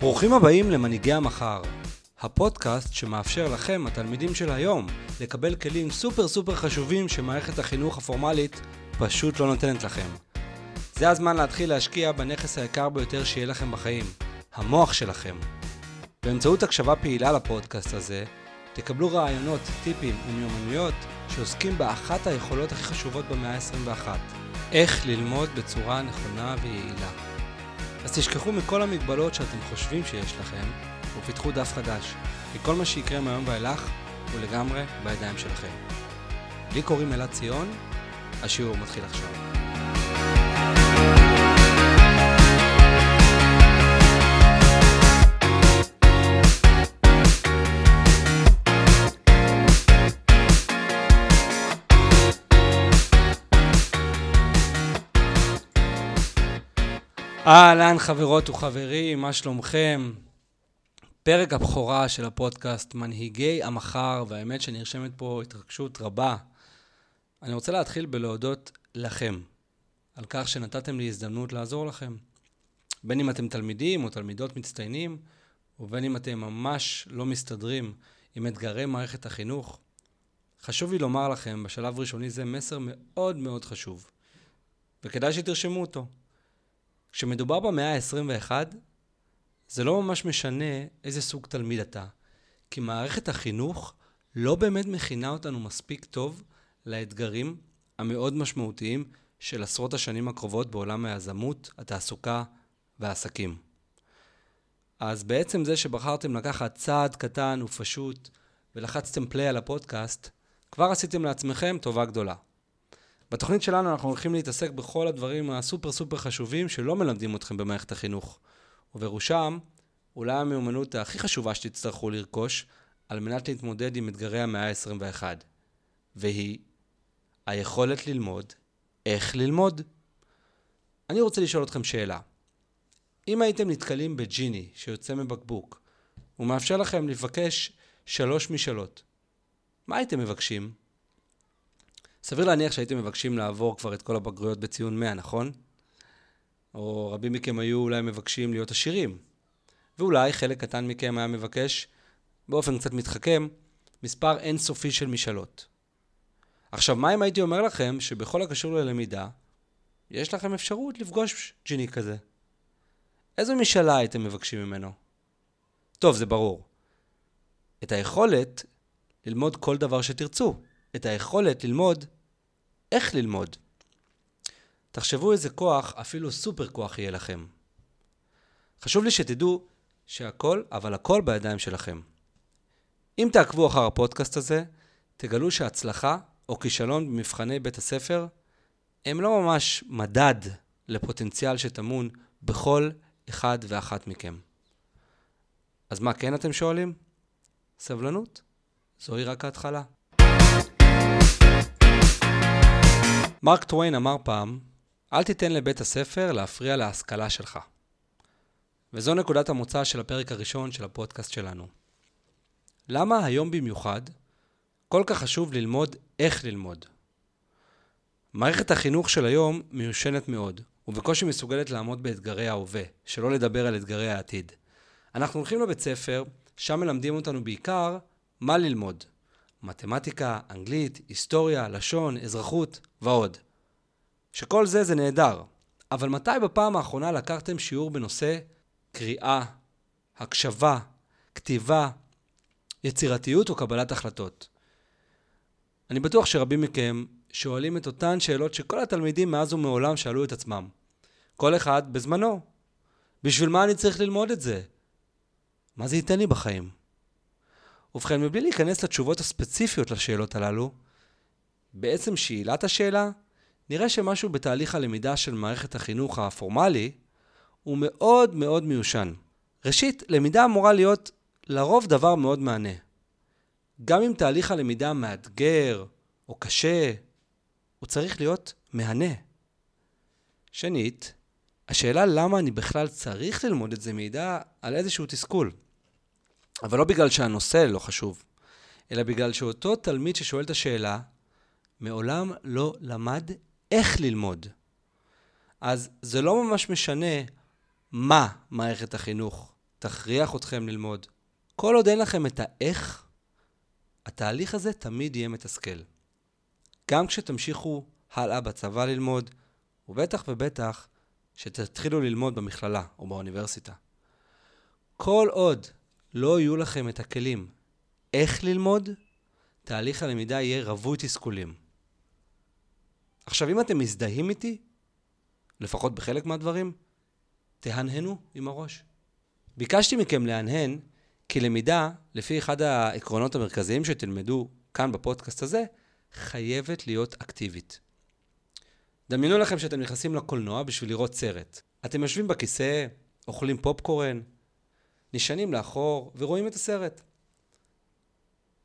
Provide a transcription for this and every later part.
ברוכים הבאים למנהיגי המחר, הפודקאסט שמאפשר לכם, התלמידים של היום, לקבל כלים סופר סופר חשובים שמערכת החינוך הפורמלית פשוט לא נותנת לכם. זה הזמן להתחיל להשקיע בנכס היקר ביותר שיהיה לכם בחיים, המוח שלכם. באמצעות הקשבה פעילה לפודקאסט הזה, תקבלו רעיונות, טיפים ומיומנויות שעוסקים באחת היכולות הכי חשובות במאה ה-21, איך ללמוד בצורה נכונה ויעילה. אז תשכחו מכל המגבלות שאתם חושבים שיש לכם, ופיתחו דף חדש, כי כל מה שיקרה מהיום ואילך הוא לגמרי בידיים שלכם. לי קוראים אלעד ציון, השיעור מתחיל עכשיו. אהלן חברות וחברים, מה שלומכם? פרק הבכורה של הפודקאסט מנהיגי המחר, והאמת שנרשמת פה התרגשות רבה. אני רוצה להתחיל בלהודות לכם על כך שנתתם לי הזדמנות לעזור לכם. בין אם אתם תלמידים או תלמידות מצטיינים, ובין אם אתם ממש לא מסתדרים עם אתגרי מערכת החינוך, חשוב לי לומר לכם בשלב ראשוני זה מסר מאוד מאוד חשוב, וכדאי שתרשמו אותו. כשמדובר במאה ה-21, זה לא ממש משנה איזה סוג תלמיד אתה, כי מערכת החינוך לא באמת מכינה אותנו מספיק טוב לאתגרים המאוד משמעותיים של עשרות השנים הקרובות בעולם היזמות, התעסוקה והעסקים. אז בעצם זה שבחרתם לקחת צעד קטן ופשוט ולחצתם פליי על הפודקאסט, כבר עשיתם לעצמכם טובה גדולה. בתוכנית שלנו אנחנו הולכים להתעסק בכל הדברים הסופר סופר חשובים שלא מלמדים אתכם במערכת החינוך. ובראשם, אולי המיומנות הכי חשובה שתצטרכו לרכוש על מנת להתמודד עם אתגרי המאה ה-21, והיא היכולת ללמוד איך ללמוד. אני רוצה לשאול אתכם שאלה. אם הייתם נתקלים בג'יני שיוצא מבקבוק, ומאפשר לכם לבקש שלוש משאלות, מה הייתם מבקשים? סביר להניח שהייתם מבקשים לעבור כבר את כל הבגרויות בציון 100, נכון? או רבים מכם היו אולי מבקשים להיות עשירים. ואולי חלק קטן מכם היה מבקש, באופן קצת מתחכם, מספר אינסופי של משאלות. עכשיו, מה אם הייתי אומר לכם שבכל הקשור ללמידה, יש לכם אפשרות לפגוש ג'יני כזה? איזו משאלה הייתם מבקשים ממנו? טוב, זה ברור. את היכולת ללמוד כל דבר שתרצו. את היכולת ללמוד איך ללמוד. תחשבו איזה כוח, אפילו סופר כוח יהיה לכם. חשוב לי שתדעו שהכל, אבל הכל בידיים שלכם. אם תעקבו אחר הפודקאסט הזה, תגלו שהצלחה או כישלון במבחני בית הספר הם לא ממש מדד לפוטנציאל שטמון בכל אחד ואחת מכם. אז מה כן אתם שואלים? סבלנות, זוהי רק ההתחלה. מרק טוויין אמר פעם, אל תיתן לבית הספר להפריע להשכלה שלך. וזו נקודת המוצא של הפרק הראשון של הפודקאסט שלנו. למה היום במיוחד כל כך חשוב ללמוד איך ללמוד? מערכת החינוך של היום מיושנת מאוד, ובקושי מסוגלת לעמוד באתגרי ההווה, שלא לדבר על אתגרי העתיד. אנחנו הולכים לבית ספר, שם מלמדים אותנו בעיקר מה ללמוד. מתמטיקה, אנגלית, היסטוריה, לשון, אזרחות ועוד. שכל זה זה נהדר, אבל מתי בפעם האחרונה לקחתם שיעור בנושא קריאה, הקשבה, כתיבה, יצירתיות או קבלת החלטות? אני בטוח שרבים מכם שואלים את אותן שאלות שכל התלמידים מאז ומעולם שאלו את עצמם. כל אחד בזמנו. בשביל מה אני צריך ללמוד את זה? מה זה ייתן לי בחיים? ובכן, מבלי להיכנס לתשובות הספציפיות לשאלות הללו, בעצם שאלת השאלה, נראה שמשהו בתהליך הלמידה של מערכת החינוך הפורמלי הוא מאוד מאוד מיושן. ראשית, למידה אמורה להיות לרוב דבר מאוד מענה. גם אם תהליך הלמידה מאתגר או קשה, הוא צריך להיות מהנה. שנית, השאלה למה אני בכלל צריך ללמוד את זה מעידה על איזשהו תסכול. אבל לא בגלל שהנושא לא חשוב, אלא בגלל שאותו תלמיד ששואל את השאלה, מעולם לא למד איך ללמוד. אז זה לא ממש משנה מה מערכת החינוך תכריח אתכם ללמוד. כל עוד אין לכם את האיך, התהליך הזה תמיד יהיה מתסכל. גם כשתמשיכו הלאה בצבא ללמוד, ובטח ובטח שתתחילו ללמוד במכללה או באוניברסיטה. כל עוד לא יהיו לכם את הכלים איך ללמוד, תהליך הלמידה יהיה רווי תסכולים. עכשיו, אם אתם מזדהים איתי, לפחות בחלק מהדברים, תהנהנו עם הראש. ביקשתי מכם להנהן, כי למידה, לפי אחד העקרונות המרכזיים שתלמדו כאן בפודקאסט הזה, חייבת להיות אקטיבית. דמיינו לכם שאתם נכנסים לקולנוע בשביל לראות סרט. אתם יושבים בכיסא, אוכלים פופקורן, נשענים לאחור ורואים את הסרט.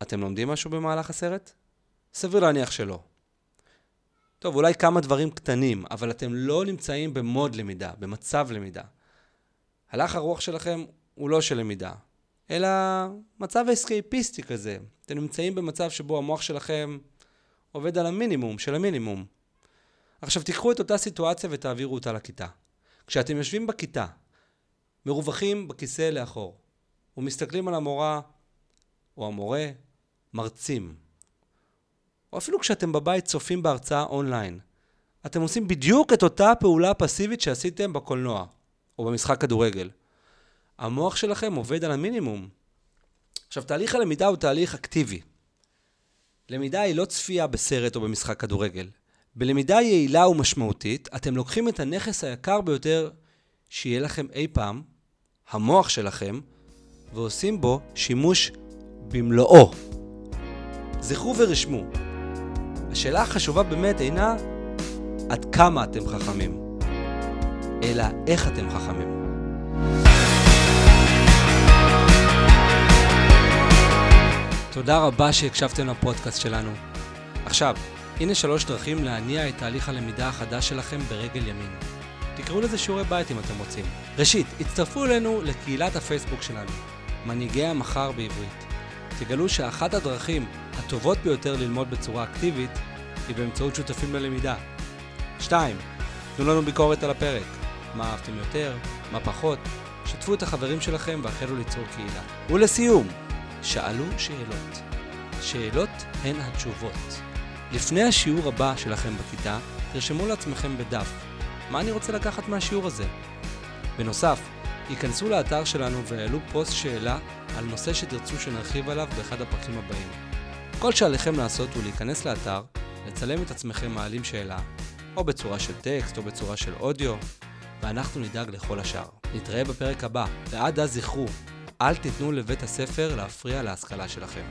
אתם לומדים משהו במהלך הסרט? סביר להניח שלא. טוב, אולי כמה דברים קטנים, אבל אתם לא נמצאים במוד למידה, במצב למידה. הלך הרוח שלכם הוא לא של למידה, אלא מצב אסקייפיסטי כזה. אתם נמצאים במצב שבו המוח שלכם עובד על המינימום של המינימום. עכשיו תיקחו את אותה סיטואציה ותעבירו אותה לכיתה. כשאתם יושבים בכיתה, מרווחים בכיסא לאחור, ומסתכלים על המורה או המורה, מרצים. או אפילו כשאתם בבית צופים בהרצאה אונליין. אתם עושים בדיוק את אותה פעולה פסיבית שעשיתם בקולנוע, או במשחק כדורגל. המוח שלכם עובד על המינימום. עכשיו, תהליך הלמידה הוא תהליך אקטיבי. למידה היא לא צפייה בסרט או במשחק כדורגל. בלמידה יעילה ומשמעותית, אתם לוקחים את הנכס היקר ביותר שיהיה לכם אי פעם, המוח שלכם, ועושים בו שימוש במלואו. זכרו ורשמו, השאלה החשובה באמת אינה עד כמה אתם חכמים, אלא איך אתם חכמים. תודה רבה שהקשבתם לפודקאסט שלנו. עכשיו, הנה שלוש דרכים להניע את תהליך הלמידה החדש שלכם ברגל ימין. תקראו לזה שיעורי בית אם אתם רוצים. ראשית, הצטרפו אלינו לקהילת הפייסבוק שלנו, מנהיגי המחר בעברית. תגלו שאחת הדרכים הטובות ביותר ללמוד בצורה אקטיבית היא באמצעות שותפים ללמידה. 2. תנו לנו ביקורת על הפרק. מה אהבתם יותר? מה פחות? שתפו את החברים שלכם והחלו ליצור קהילה. ולסיום, שאלו שאלות. שאלות הן התשובות. לפני השיעור הבא שלכם בכיתה, תרשמו לעצמכם בדף מה אני רוצה לקחת מהשיעור הזה. בנוסף, ייכנסו לאתר שלנו ויעלו פוסט שאלה על נושא שתרצו שנרחיב עליו באחד הפרקים הבאים. כל שעליכם לעשות הוא להיכנס לאתר, לצלם את עצמכם מעלים שאלה, או בצורה של טקסט או בצורה של אודיו, ואנחנו נדאג לכל השאר. נתראה בפרק הבא, ועד אז זכרו, אל תיתנו לבית הספר להפריע להשכלה שלכם.